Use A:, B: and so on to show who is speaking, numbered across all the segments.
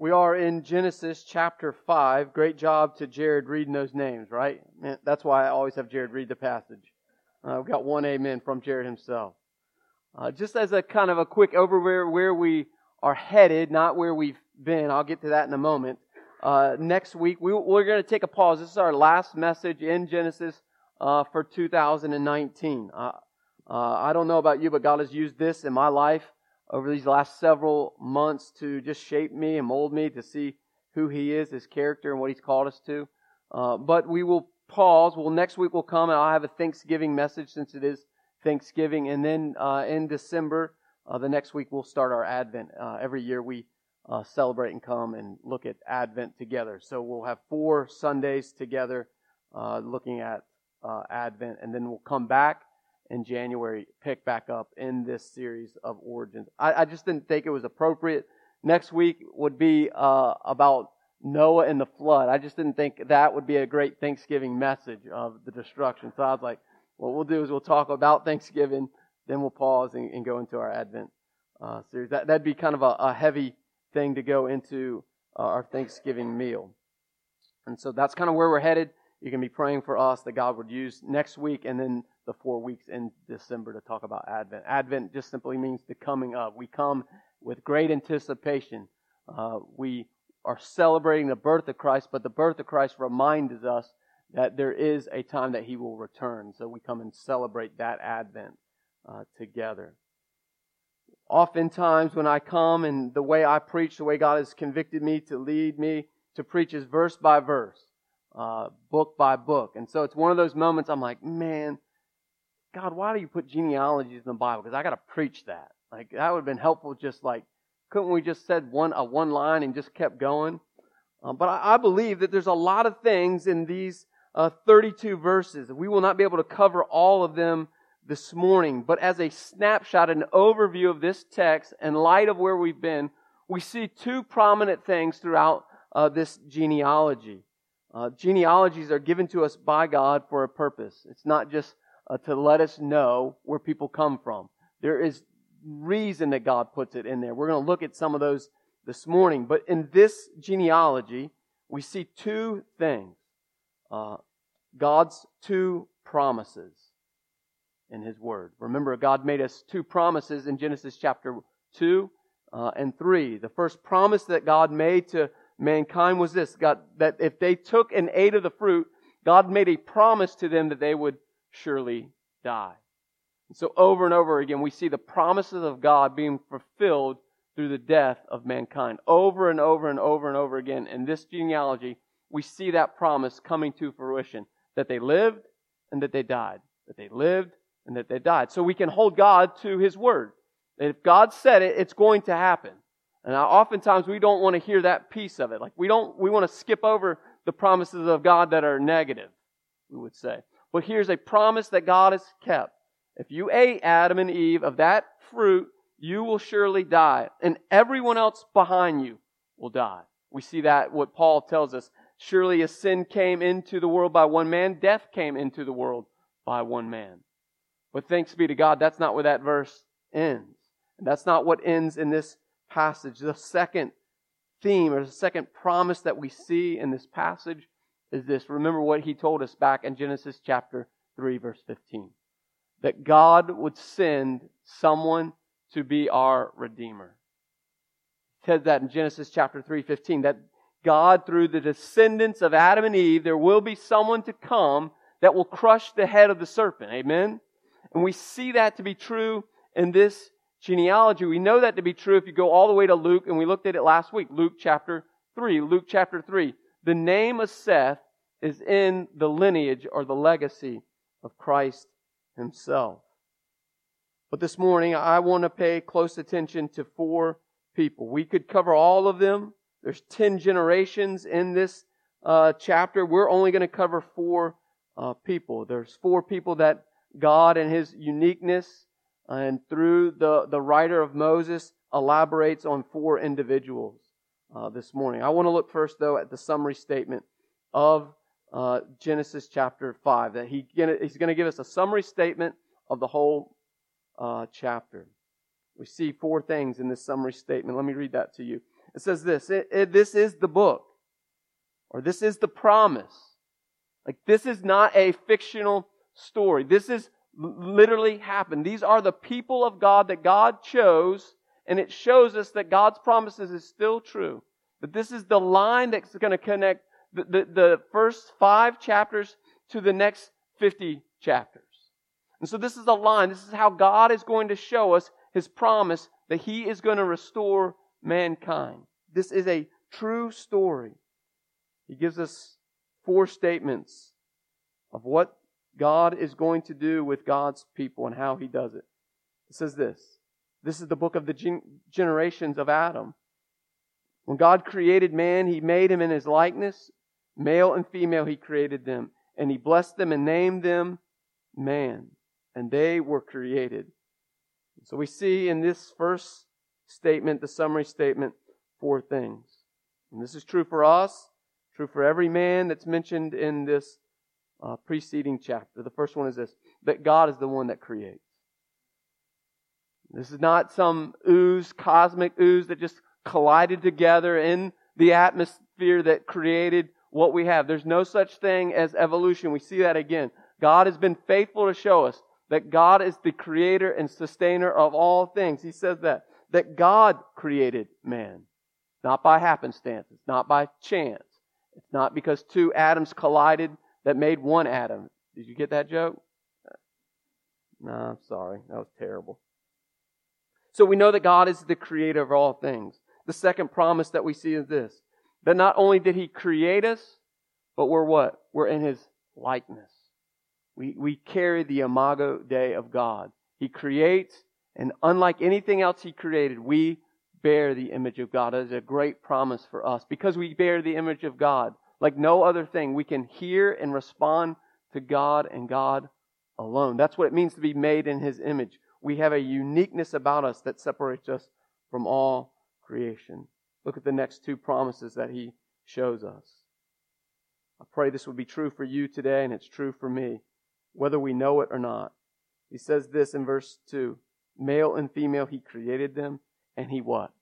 A: We are in Genesis chapter 5. Great job to Jared reading those names, right? That's why I always have Jared read the passage. Uh, we've got one amen from Jared himself. Uh, just as a kind of a quick overview where we are headed, not where we've been. I'll get to that in a moment. Uh, next week, we, are going to take a pause. This is our last message in Genesis uh, for 2019. Uh, uh, I don't know about you, but God has used this in my life over these last several months to just shape me and mold me to see who He is, His character, and what He's called us to. Uh, but we will pause. Well, next week will come, and I'll have a Thanksgiving message since it is Thanksgiving. And then uh, in December, uh, the next week we'll start our Advent. Uh, every year we uh, celebrate and come and look at Advent together. So we'll have four Sundays together uh, looking at Advent, and then we'll come back in January, pick back up in this series of origins. I, I just didn't think it was appropriate. Next week would be uh, about Noah and the flood. I just didn't think that would be a great Thanksgiving message of the destruction. So I was like, what we'll do is we'll talk about Thanksgiving, then we'll pause and, and go into our Advent uh, series. That, that'd be kind of a, a heavy thing to go into uh, our Thanksgiving meal. And so that's kind of where we're headed. You can be praying for us that God would use next week and then the four weeks in December to talk about Advent. Advent just simply means the coming of. We come with great anticipation. Uh, we are celebrating the birth of Christ, but the birth of Christ reminds us that there is a time that He will return. So we come and celebrate that Advent uh, together. Oftentimes, when I come and the way I preach, the way God has convicted me to lead me to preach is verse by verse, uh, book by book. And so it's one of those moments I'm like, man, God, why do you put genealogies in the Bible? Because I got to preach that. Like that would have been helpful. Just like couldn't we just said one a one line and just kept going? Um, but I, I, believe that there's a lot of things in these uh, 32 verses. We will not be able to cover all of them this morning. But as a snapshot, an overview of this text, in light of where we've been, we see two prominent things throughout uh, this genealogy. Uh, genealogies are given to us by God for a purpose. It's not just uh, to let us know where people come from. There is reason that God puts it in there. We're going to look at some of those this morning. But in this genealogy, we see two things uh, God's two promises in His Word. Remember, God made us two promises in Genesis chapter 2 uh, and 3. The first promise that God made to mankind was this God, that if they took and ate of the fruit, God made a promise to them that they would surely die. And so over and over again, we see the promises of God being fulfilled through the death of mankind. Over and over and over and over again in this genealogy, we see that promise coming to fruition that they lived and that they died. That they lived and that they died. So we can hold God to His word. If God said it, it's going to happen. And oftentimes we don't want to hear that piece of it. Like we don't, we want to skip over the promises of God that are negative, we would say. But here's a promise that God has kept. If you ate Adam and Eve of that fruit, you will surely die, and everyone else behind you will die. We see that what Paul tells us. Surely as sin came into the world by one man, death came into the world by one man. But thanks be to God, that's not where that verse ends. And that's not what ends in this passage. The second theme or the second promise that we see in this passage is this. Remember what he told us back in Genesis chapter 3, verse 15. That God would send someone to be our Redeemer. He said that in Genesis chapter 3, 15, that God, through the descendants of Adam and Eve, there will be someone to come that will crush the head of the serpent. Amen? And we see that to be true in this genealogy. We know that to be true if you go all the way to Luke, and we looked at it last week. Luke chapter 3. Luke chapter 3. The name of Seth is in the lineage or the legacy of Christ himself. But this morning, I want to pay close attention to four people. We could cover all of them. There's 10 generations in this uh, chapter. We're only going to cover four uh, people. There's four people that God and His uniqueness and through the, the writer of Moses elaborates on four individuals uh, this morning. I want to look first, though, at the summary statement of uh, Genesis chapter 5. That he, he's going to give us a summary statement of the whole uh, chapter. We see four things in this summary statement. Let me read that to you. It says this, it, it, this is the book, or this is the promise. Like this is not a fictional story. This is literally happened. These are the people of God that God chose, and it shows us that God's promises is still true. But this is the line that's going to connect the, the, the first five chapters to the next 50 chapters. And so this is a line. This is how God is going to show us his promise that he is going to restore mankind. This is a true story. He gives us four statements of what God is going to do with God's people and how he does it. It says this. This is the book of the gen- generations of Adam. When God created man, he made him in his likeness. Male and female, he created them. And he blessed them and named them man. And they were created. So we see in this first statement, the summary statement, four things. And this is true for us, true for every man that's mentioned in this uh, preceding chapter. The first one is this that God is the one that creates. This is not some ooze, cosmic ooze that just collided together in the atmosphere that created what we have. There's no such thing as evolution. We see that again. God has been faithful to show us that God is the creator and sustainer of all things. He says that. That God created man. Not by happenstance. It's not by chance. It's not because two atoms collided that made one atom. Did you get that joke? No, I'm sorry. That was terrible. So we know that God is the creator of all things. The second promise that we see is this that not only did He create us, but we're what? We're in His likeness. We, we carry the imago Dei of God. He creates, and unlike anything else He created, we bear the image of God. That is a great promise for us. Because we bear the image of God, like no other thing, we can hear and respond to God and God alone. That's what it means to be made in His image. We have a uniqueness about us that separates us from all creation. Look at the next two promises that He shows us. I pray this would be true for you today, and it's true for me, whether we know it or not. He says this in verse 2 Male and female, He created them, and He what?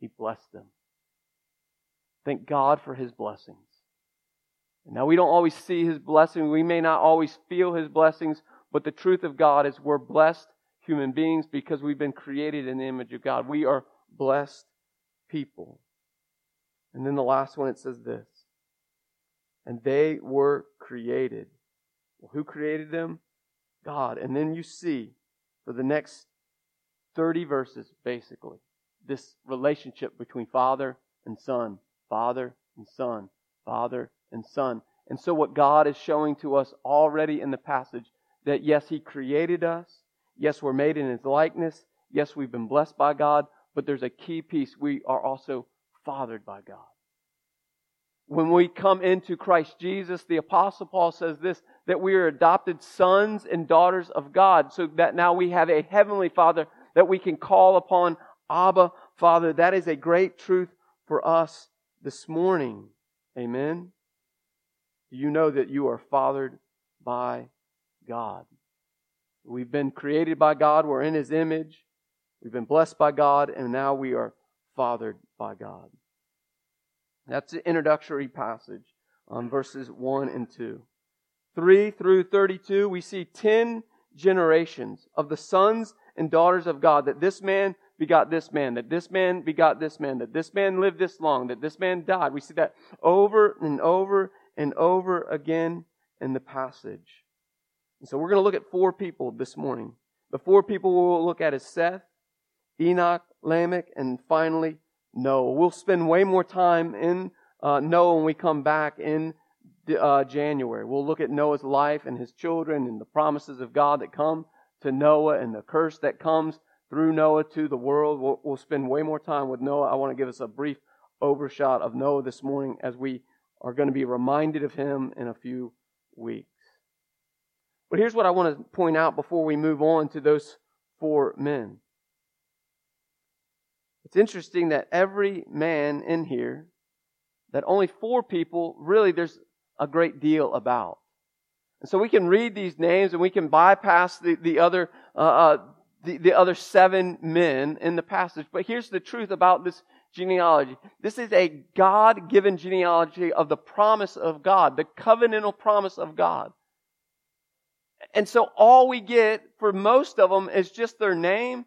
A: He blessed them. Thank God for His blessings. Now, we don't always see His blessing. We may not always feel His blessings, but the truth of God is we're blessed human beings because we've been created in the image of God. We are blessed people. And then the last one, it says this And they were created. Well, who created them? God. And then you see for the next 30 verses, basically, this relationship between Father and Son. Father and Son, Father and Son. And so, what God is showing to us already in the passage that yes, He created us. Yes, we're made in His likeness. Yes, we've been blessed by God. But there's a key piece. We are also fathered by God. When we come into Christ Jesus, the Apostle Paul says this that we are adopted sons and daughters of God, so that now we have a heavenly Father that we can call upon Abba, Father. That is a great truth for us this morning. Amen. You know that you are fathered by God? We've been created by God. We're in His image. We've been blessed by God, and now we are fathered by God. That's the introductory passage on verses 1 and 2. 3 through 32, we see 10 generations of the sons and daughters of God that this man begot this man, that this man begot this man, that this man lived this long, that this man died. We see that over and over and over again in the passage. And so we're going to look at four people this morning. The four people we'll look at is Seth, Enoch, Lamech, and finally Noah. We'll spend way more time in uh, Noah when we come back in uh, January. We'll look at Noah's life and his children and the promises of God that come to Noah and the curse that comes through Noah to the world. We'll, we'll spend way more time with Noah. I want to give us a brief overshot of Noah this morning as we are going to be reminded of him in a few weeks. But here's what I want to point out before we move on to those four men. It's interesting that every man in here, that only four people, really, there's a great deal about. And so we can read these names and we can bypass the, the other uh, uh, the, the other seven men in the passage. But here's the truth about this genealogy. This is a God given genealogy of the promise of God, the covenantal promise of God. And so all we get for most of them is just their name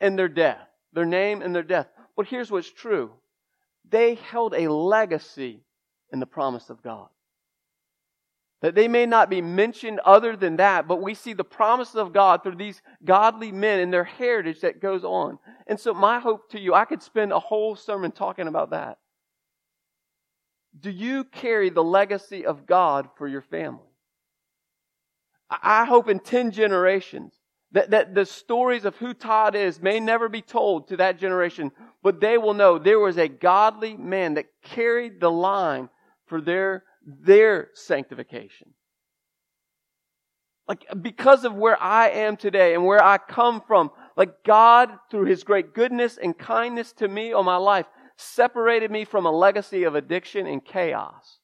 A: and their death. Their name and their death. But here's what's true. They held a legacy in the promise of God. That they may not be mentioned other than that, but we see the promises of God through these godly men and their heritage that goes on. And so my hope to you, I could spend a whole sermon talking about that. Do you carry the legacy of God for your family? I hope in 10 generations that, that the stories of who Todd is may never be told to that generation, but they will know there was a godly man that carried the line for their their sanctification. Like, because of where I am today and where I come from, like God, through His great goodness and kindness to me on my life, separated me from a legacy of addiction and chaos.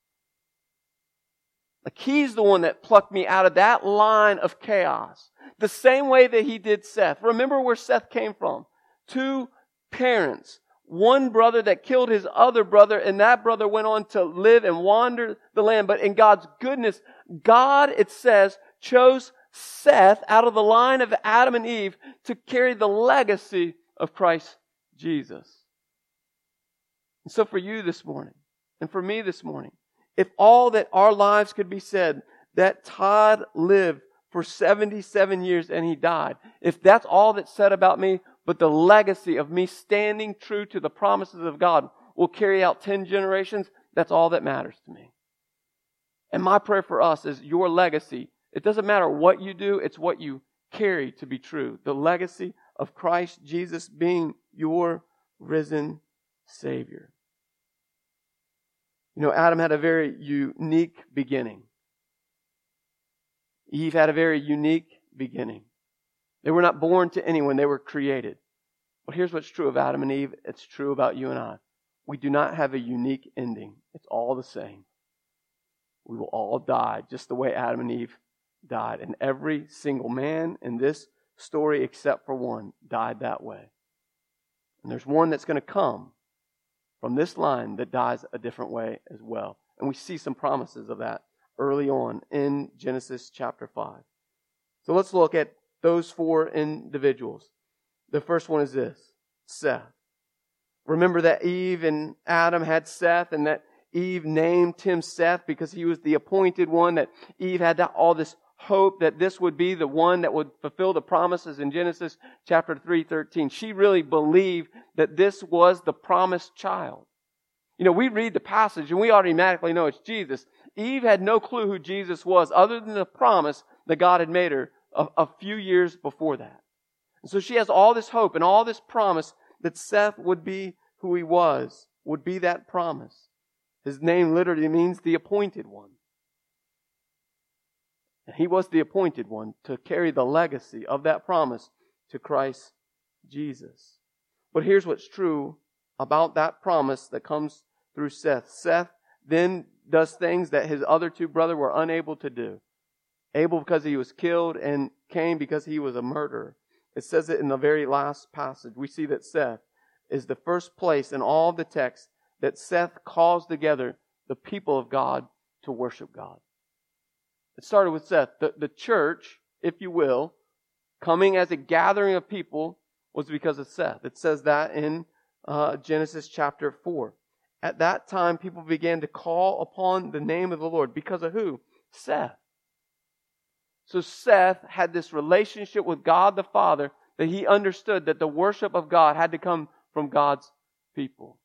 A: Like He's the one that plucked me out of that line of chaos. The same way that He did Seth. Remember where Seth came from. Two parents one brother that killed his other brother, and that brother went on to live and wander the land. But in God's goodness, God, it says, chose Seth out of the line of Adam and Eve to carry the legacy of Christ Jesus. And so for you this morning, and for me this morning, if all that our lives could be said, that Todd lived for 77 years and he died, if that's all that's said about me, but the legacy of me standing true to the promises of God will carry out 10 generations. That's all that matters to me. And my prayer for us is your legacy. It doesn't matter what you do, it's what you carry to be true. The legacy of Christ Jesus being your risen Savior. You know, Adam had a very unique beginning. Eve had a very unique beginning. They were not born to anyone, they were created. But here's what's true of Adam and Eve it's true about you and I. We do not have a unique ending, it's all the same. We will all die just the way Adam and Eve died. And every single man in this story, except for one, died that way. And there's one that's going to come from this line that dies a different way as well. And we see some promises of that early on in Genesis chapter 5. So let's look at those four individuals. The first one is this Seth. Remember that Eve and Adam had Seth and that Eve named him Seth because he was the appointed one, that Eve had all this hope that this would be the one that would fulfill the promises in Genesis chapter 3:13. She really believed that this was the promised child. You know, we read the passage and we automatically know it's Jesus. Eve had no clue who Jesus was other than the promise that God had made her a, a few years before that. And so she has all this hope and all this promise that Seth would be who he was, would be that promise. His name literally means the appointed one. And he was the appointed one to carry the legacy of that promise to Christ Jesus. But here's what's true about that promise that comes through Seth. Seth then does things that his other two brothers were unable to do. Abel because he was killed, and Cain because he was a murderer. It says it in the very last passage. We see that Seth is the first place in all the text that Seth calls together the people of God to worship God. It started with Seth. The, the church, if you will, coming as a gathering of people was because of Seth. It says that in uh, Genesis chapter 4. At that time, people began to call upon the name of the Lord. Because of who? Seth. So Seth had this relationship with God the Father that he understood that the worship of God had to come from God's people.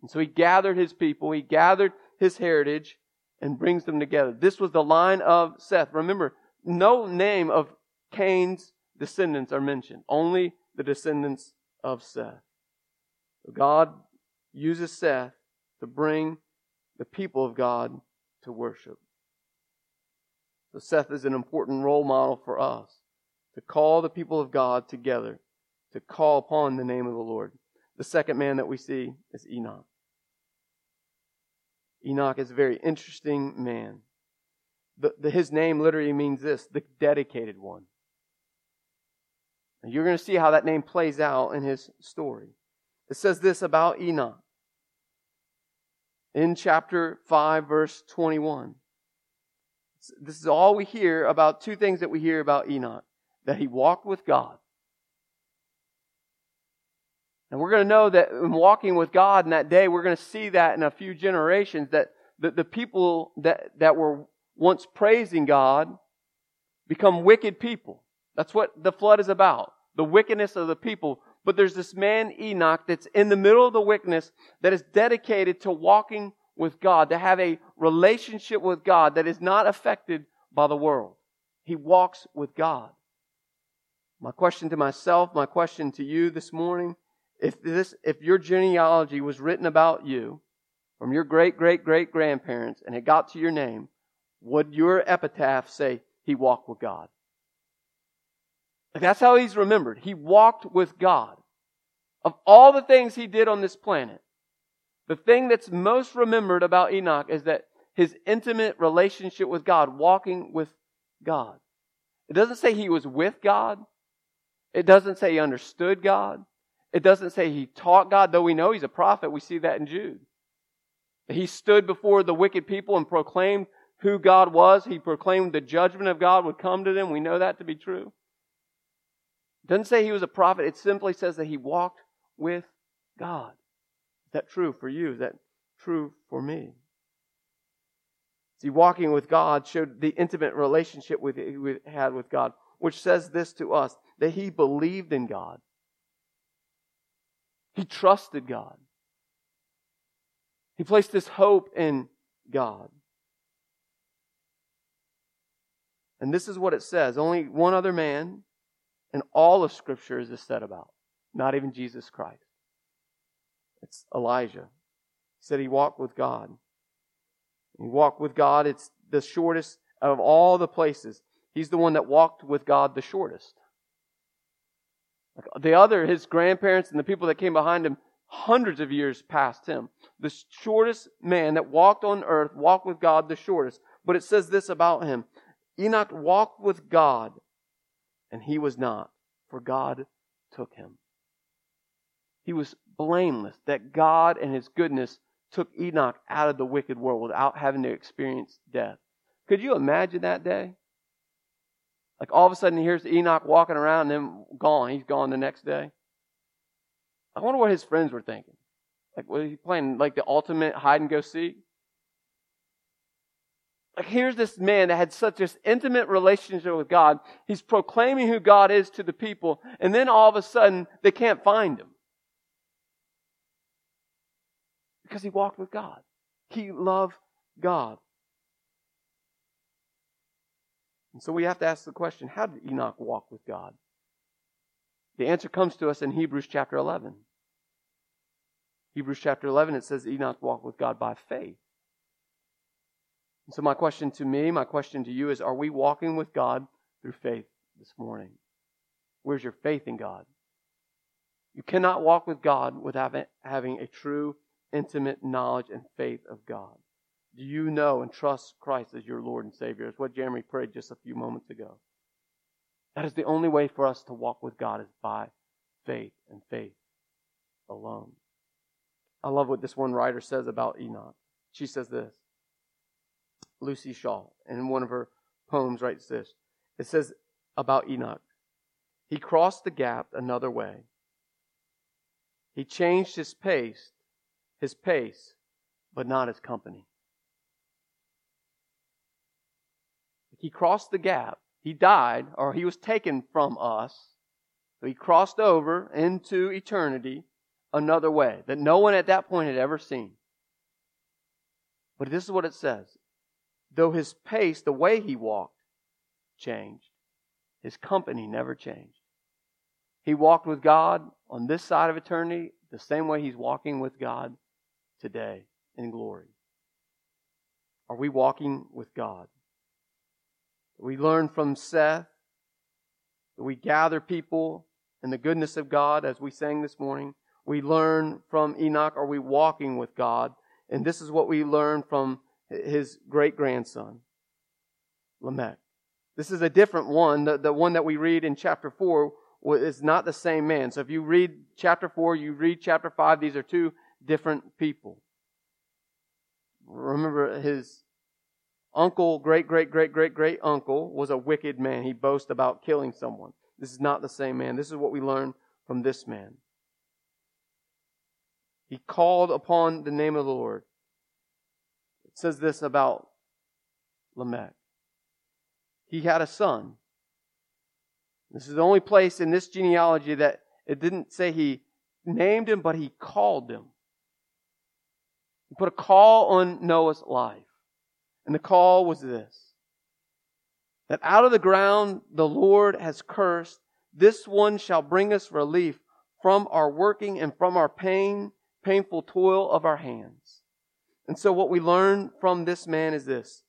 A: And so he gathered his people, he gathered his heritage and brings them together. This was the line of Seth. Remember, no name of Cain's descendants are mentioned, only the descendants of Seth. God uses Seth to bring the people of God to worship. So Seth is an important role model for us to call the people of God together, to call upon the name of the Lord. The second man that we see is Enoch. Enoch is a very interesting man. The, the, his name literally means this the dedicated one. And you're going to see how that name plays out in his story. It says this about Enoch in chapter 5, verse 21. This is all we hear about two things that we hear about Enoch that he walked with God. And we're going to know that in walking with God in that day, we're going to see that in a few generations that the, the people that, that were once praising God become wicked people. That's what the flood is about. The wickedness of the people. But there's this man, Enoch, that's in the middle of the wickedness that is dedicated to walking with God, to have a relationship with God that is not affected by the world. He walks with God. My question to myself, my question to you this morning, if this, if your genealogy was written about you from your great great great grandparents and it got to your name, would your epitaph say he walked with God? That's how he's remembered. He walked with God. Of all the things he did on this planet, the thing that's most remembered about Enoch is that his intimate relationship with God, walking with God. It doesn't say he was with God. It doesn't say he understood God. It doesn't say he taught God, though we know he's a prophet. We see that in Jude. He stood before the wicked people and proclaimed who God was. He proclaimed the judgment of God would come to them. We know that to be true. Doesn't say he was a prophet. It simply says that he walked with God. Is that true for you? Is that true for me? See, walking with God showed the intimate relationship with, he had with God, which says this to us that he believed in God. He trusted God. He placed his hope in God. And this is what it says. Only one other man in all of Scripture is this said about. Not even Jesus Christ. It's Elijah. He said he walked with God. He walked with God. It's the shortest of all the places. He's the one that walked with God the shortest. The other, his grandparents and the people that came behind him, hundreds of years past him. The shortest man that walked on earth walked with God the shortest. But it says this about him Enoch walked with God, and he was not, for God took him. He was blameless, that God and his goodness took Enoch out of the wicked world without having to experience death. Could you imagine that day? Like all of a sudden, here's Enoch walking around and then gone. He's gone the next day. I wonder what his friends were thinking. Like, was he playing like the ultimate hide and go seek? Here's this man that had such this intimate relationship with God. He's proclaiming who God is to the people, and then all of a sudden, they can't find him. Because he walked with God. He loved God. And so we have to ask the question how did Enoch walk with God? The answer comes to us in Hebrews chapter 11. Hebrews chapter 11, it says Enoch walked with God by faith. And so, my question to me, my question to you is Are we walking with God through faith this morning? Where's your faith in God? You cannot walk with God without having a true, intimate knowledge and faith of God. Do you know and trust Christ as your Lord and Savior? It's what Jeremy prayed just a few moments ago. That is the only way for us to walk with God is by faith and faith alone. I love what this one writer says about Enoch. She says this. Luci Shaw, in one of her poems, writes this. It says about Enoch. He crossed the gap another way. He changed his pace, his pace, but not his company. He crossed the gap. He died, or he was taken from us. So he crossed over into eternity another way that no one at that point had ever seen. But this is what it says. Though his pace, the way he walked, changed, his company never changed. He walked with God on this side of eternity the same way he's walking with God today in glory. Are we walking with God? We learn from Seth. We gather people in the goodness of God as we sang this morning. We learn from Enoch. Are we walking with God? And this is what we learn from his great grandson, Lamech. This is a different one. The, the one that we read in chapter 4 is not the same man. So if you read chapter 4, you read chapter 5, these are two different people. Remember, his uncle, great, great, great, great, great uncle was a wicked man. He boasted about killing someone. This is not the same man. This is what we learn from this man. He called upon the name of the Lord. Says this about Lamech. He had a son. This is the only place in this genealogy that it didn't say he named him, but he called him. He put a call on Noah's life. And the call was this that out of the ground the Lord has cursed, this one shall bring us relief from our working and from our pain, painful toil of our hands. And so what we learn from this man is this.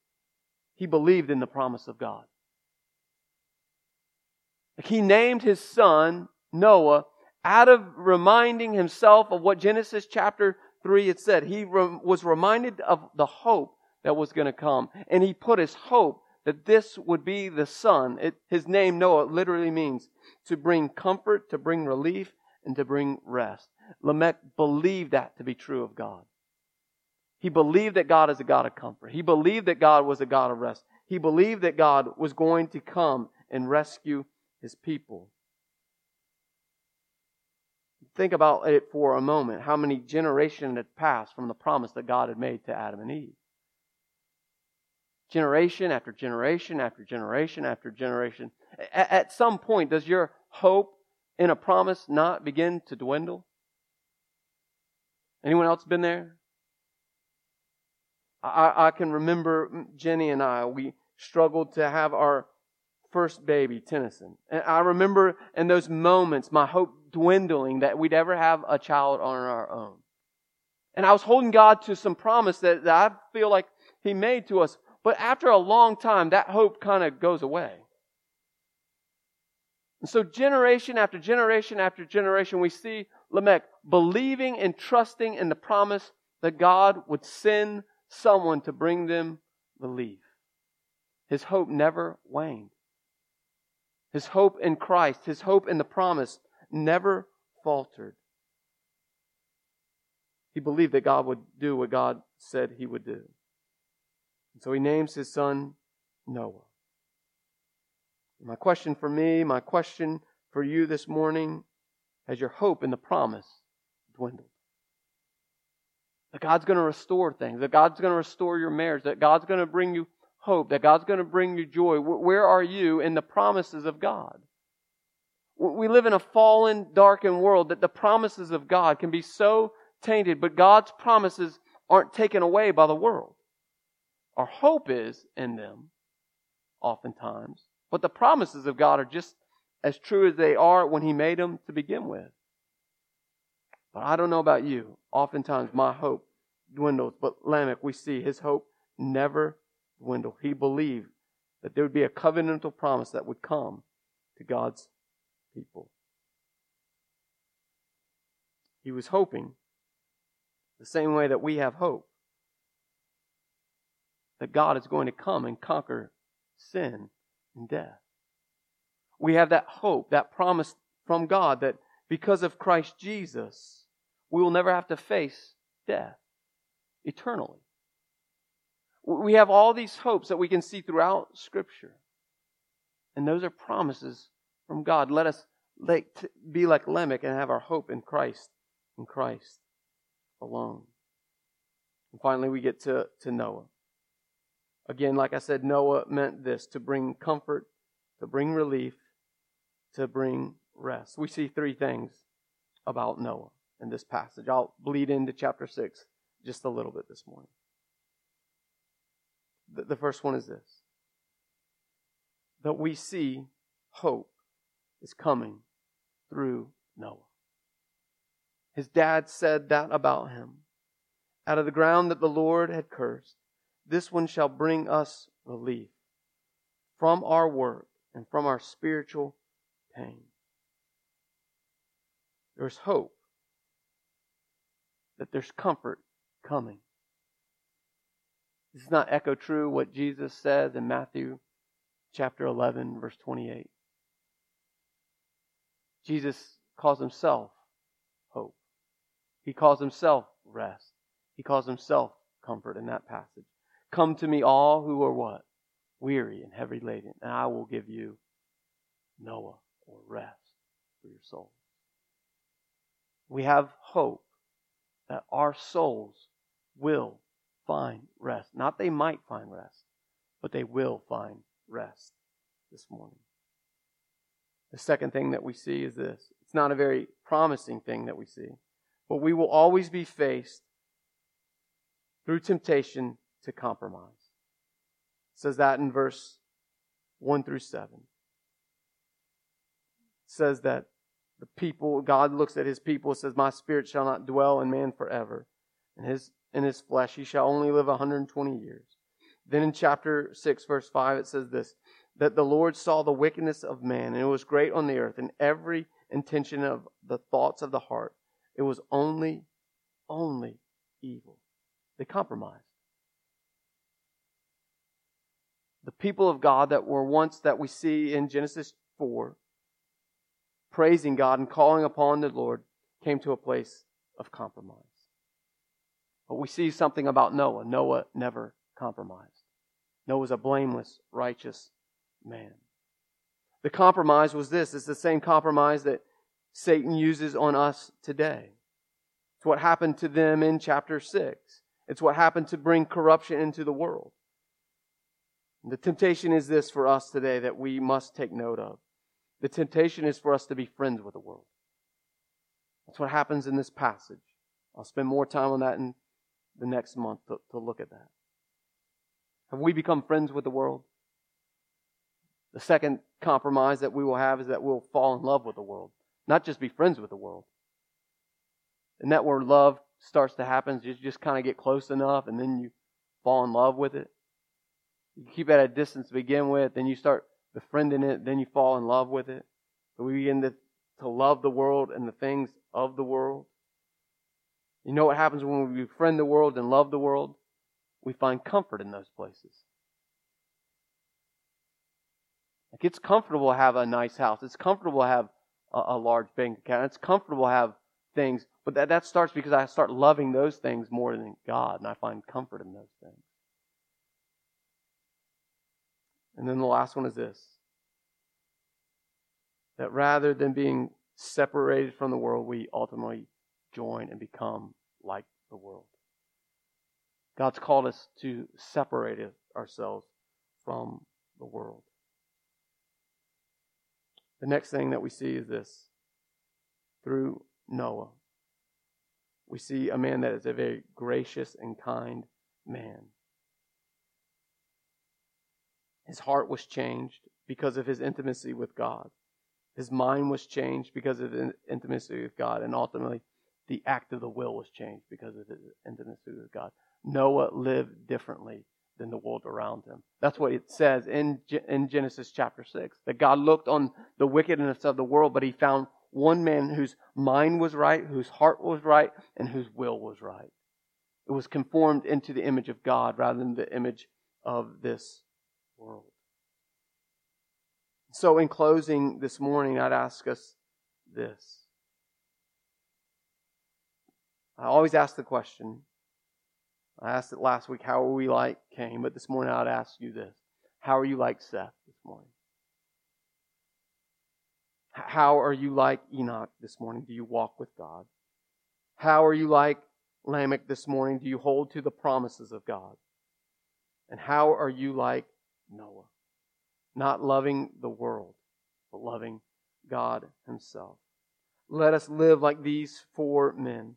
A: He believed in the promise of God. He named his son Noah out of reminding himself of what Genesis chapter 3 had said. He re- was reminded of the hope that was going to come. And he put his hope that this would be the son. It, his name, Noah, literally means to bring comfort, to bring relief, and to bring rest. Lamech believed that to be true of God. He believed that God is a God of comfort. He believed that God was a God of rest. He believed that God was going to come and rescue his people. Think about it for a moment. How many generations had passed from the promise that God had made to Adam and Eve? Generation after generation after generation after generation. At some point, does your hope in a promise not begin to dwindle? Anyone else been there? I, I can remember Jenny and I, we struggled to have our first baby, Tennyson. And I remember in those moments my hope dwindling that we'd ever have a child on our own. And I was holding God to some promise that, that I feel like He made to us. But after a long time, that hope kind of goes away. And so, generation after generation after generation, we see Lamech believing and trusting in the promise that God would send someone to bring them relief. His hope never waned. His hope in Christ, his hope in the promise never faltered. He believed that God would do what God said he would do. And so he names his son Noah. My question for me, my question for you this morning, has your hope in the promise dwindled? That God's going to restore things, that God's going to restore your marriage, that God's going to bring you hope, that God's going to bring you joy. Where are you in the promises of God? We live in a fallen, darkened world that the promises of God can be so tainted, but God's promises aren't taken away by the world. Our hope is in them, oftentimes. But the promises of God are just as true as they are when He made them to begin with. But I don't know about you. Oftentimes my hope dwindles. But Lamech, we see his hope never dwindled. He believed that there would be a covenantal promise that would come to God's people. He was hoping the same way that we have hope that God is going to come and conquer sin and death. We have that hope, that promise from God that because of Christ Jesus, we will never have to face death eternally. We have all these hopes that we can see throughout Scripture. And those are promises from God. Let us be like Lamech and have our hope in Christ, in Christ alone. And finally, we get to, to Noah. Again, like I said, Noah meant this to bring comfort, to bring relief, to bring rest. We see three things about Noah in this passage. I'll bleed into chapter 6 just a little bit this morning. The first one is this that we see hope is coming through Noah. His dad said that about him. Out of the ground that the Lord had cursed, this one shall bring us relief from our work and from our spiritual pain. There's hope that there's comfort coming. Does not echo true what Jesus says in Matthew chapter 11, verse 28? Jesus calls himself hope. He calls himself rest. He calls himself comfort in that passage. Come to me all who are what? Weary and heavy laden, and I will give you Noah or rest for your soul. We have hope that our souls will find rest. Not they might find rest, but they will find rest this morning. The second thing that we see is this it's not a very promising thing that we see, but we will always be faced through temptation to compromise. It says that in verse 1 through 7. It says that the people, God looks at his people, and says, My spirit shall not dwell in man forever. In his, in his flesh he shall only live 120 years. Then in chapter 6, verse 5, it says this that the Lord saw the wickedness of man, and it was great on the earth, and every intention of the thoughts of the heart. It was only, only evil. They compromised. The people of God that were once that we see in Genesis 4 praising God and calling upon the Lord came to a place of compromise. But we see something about Noah. Noah never compromised. Noah was a blameless, righteous man. The compromise was this. It's the same compromise that Satan uses on us today. It's what happened to them in chapter 6. It's what happened to bring corruption into the world. The temptation is this for us today that we must take note of. The temptation is for us to be friends with the world. That's what happens in this passage. I'll spend more time on that in the next month to, to look at that. Have we become friends with the world? The second compromise that we will have is that we'll fall in love with the world, not just be friends with the world. And that where love starts to happen, you just kind of get close enough and then you fall in love with it. You keep at a distance to begin with, then you start befriending it, then you fall in love with it. So we begin to, to love the world and the things of the world. You know what happens when we befriend the world and love the world? We find comfort in those places. Like it's comfortable to have a nice house. It's comfortable to have a, a large bank account. It's comfortable to have things. But that, that starts because I start loving those things more than God, and I find comfort in those things. And then the last one is this that rather than being separated from the world, we ultimately join and become like the world. God's called us to separate ourselves from the world. The next thing that we see is this through Noah. We see a man that is a very gracious and kind man. His heart was changed because of his intimacy with God. His mind was changed because of his intimacy with God. And ultimately, the act of the will was changed because of his intimacy with God. Noah lived differently than the world around him. That's what it says in, in Genesis chapter 6. That God looked on the wickedness of the world, but he found one man whose mind was right, whose heart was right, and whose will was right. It was conformed into the image of God rather than the image of this world. So, in closing this morning, I'd ask us this. I always ask the question I asked it last week, how are we like Cain? But this morning I'd ask you this. How are you like Seth this morning? How are you like Enoch this morning? Do you walk with God? How are you like Lamech this morning? Do you hold to the promises of God? And how are you like Noah? Not loving the world, but loving God Himself. Let us live like these four men.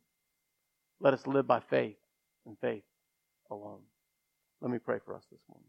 A: Let us live by faith and faith alone. Let me pray for us this morning.